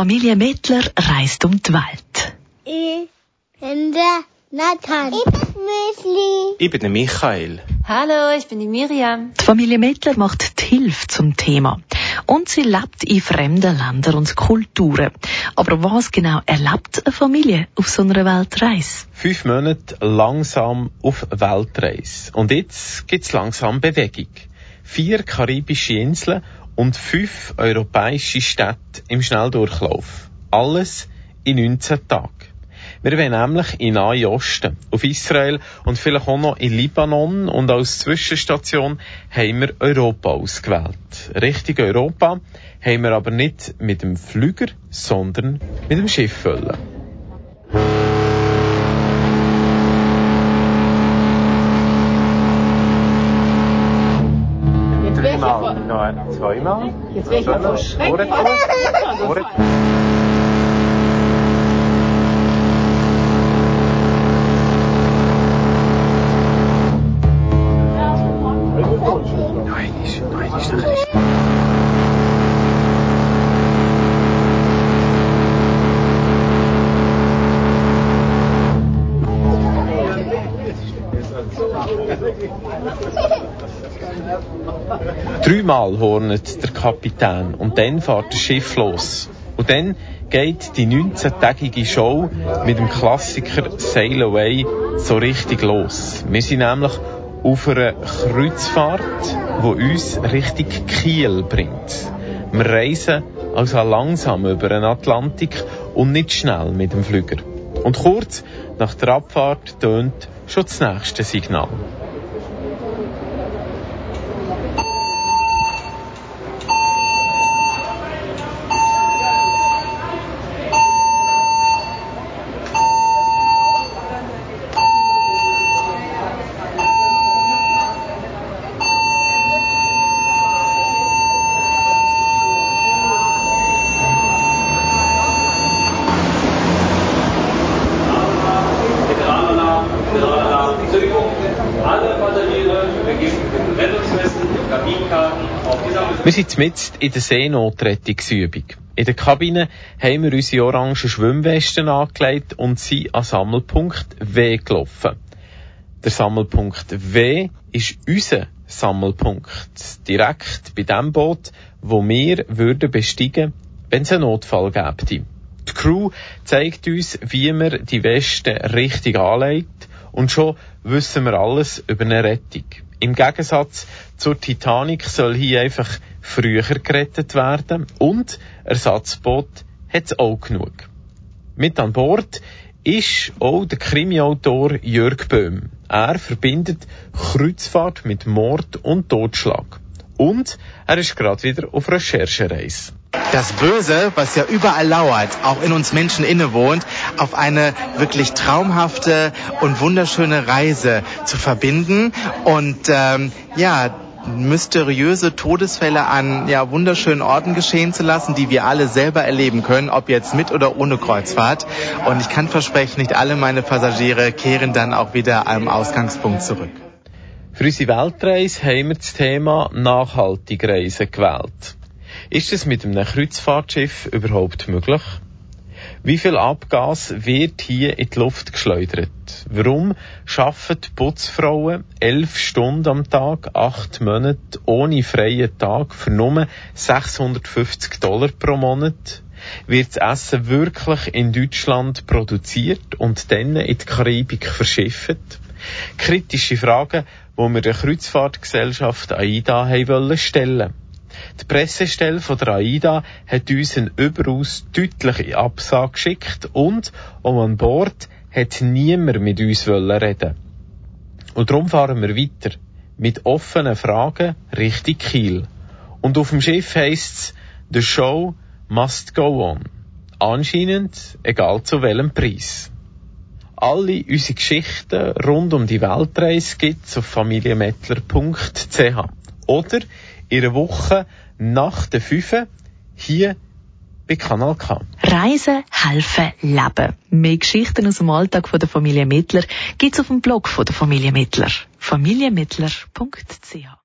Familie Mittler reist um die Welt. Ich bin der Nathan. Ich bin Müsli. Ich bin der Michael. Hallo, ich bin die Miriam. Die Familie Mittler macht die Hilfe zum Thema. Und sie lebt in fremden Ländern und Kulturen. Aber was genau erlebt eine Familie auf so einer Weltreise? Fünf Monate langsam auf Weltreise. Und jetzt gibt's langsam Bewegung. Vier karibische Inseln und fünf europäische Städte im Schnelldurchlauf. Alles in 19 Tagen. Wir wollen nämlich in Nahe Osten, auf Israel und vielleicht auch noch in Libanon und als Zwischenstation haben wir Europa ausgewählt. Richtig Europa haben wir aber nicht mit dem Flüger, sondern mit dem Schiff wollen. Nein, zweimal? Jetzt wäre ich aber so schrecklich. Thank you. Dreimal hornet der Kapitän und dann fährt das Schiff los. Und dann geht die 19-tägige Show mit dem Klassiker Sail Away so richtig los. Wir sind nämlich auf einer Kreuzfahrt, die uns Richtung Kiel bringt. Wir reisen also langsam über den Atlantik und nicht schnell mit dem Flüger. Und kurz nach der Abfahrt tönt schon das nächste Signal. Wir sind mitten in der Seenotrettungsübung. In der Kabine haben wir unsere orangen Schwimmwesten angelegt und sind an Sammelpunkt W gelaufen. Der Sammelpunkt W ist unser Sammelpunkt. Direkt bei dem Boot, wo wir würden besteigen, wenn es einen Notfall gäbe. Die Crew zeigt uns, wie man die Weste richtig anlegt und schon wissen wir alles über eine Rettung. Im Gegensatz zur Titanic soll hier einfach früher gerettet werden und Ersatzboot hat's auch genug. Mit an Bord ist auch der Krimiautor Jörg Böhm. Er verbindet Kreuzfahrt mit Mord und Totschlag. Und er ist gerade wieder auf Recherchereise. Das Böse, was ja überall lauert, auch in uns Menschen innewohnt, auf eine wirklich traumhafte und wunderschöne Reise zu verbinden und ähm, ja mysteriöse Todesfälle an ja wunderschönen Orten geschehen zu lassen, die wir alle selber erleben können, ob jetzt mit oder ohne Kreuzfahrt. Und ich kann versprechen, nicht alle meine Passagiere kehren dann auch wieder am Ausgangspunkt zurück. Für unsere Weltreise haben wir das Thema nachhaltig Reisen gewählt. Ist es mit einem Kreuzfahrtschiff überhaupt möglich? Wie viel Abgas wird hier in die Luft geschleudert? Warum arbeiten Putzfrauen elf Stunden am Tag, acht Monate ohne freien Tag für nur 650 Dollar pro Monat? Wird das Essen wirklich in Deutschland produziert und dann in die Karibik verschifft? Kritische Fragen, die wir der Kreuzfahrtgesellschaft AIDA haben wollen stellen. Die Pressestelle von der AIDA hat uns eine überaus deutliche Absage geschickt und auch an Bord hat niemand mit uns reden. Und darum fahren wir weiter mit offenen Fragen Richtung Kiel. Und auf dem Schiff heisst's, the show must go on. Anscheinend egal zu welchem Preis. Alle unsere Geschichten rund um die Weltreise gibt's auf familiemettler.ch oder in einer Woche nach der 5 hier bei Kanal K. Reisen helfen Leben. Mehr Geschichten aus dem Alltag von der Familie Mittler gibt's auf dem Blog von der Familie Mittler. familiemittler.ch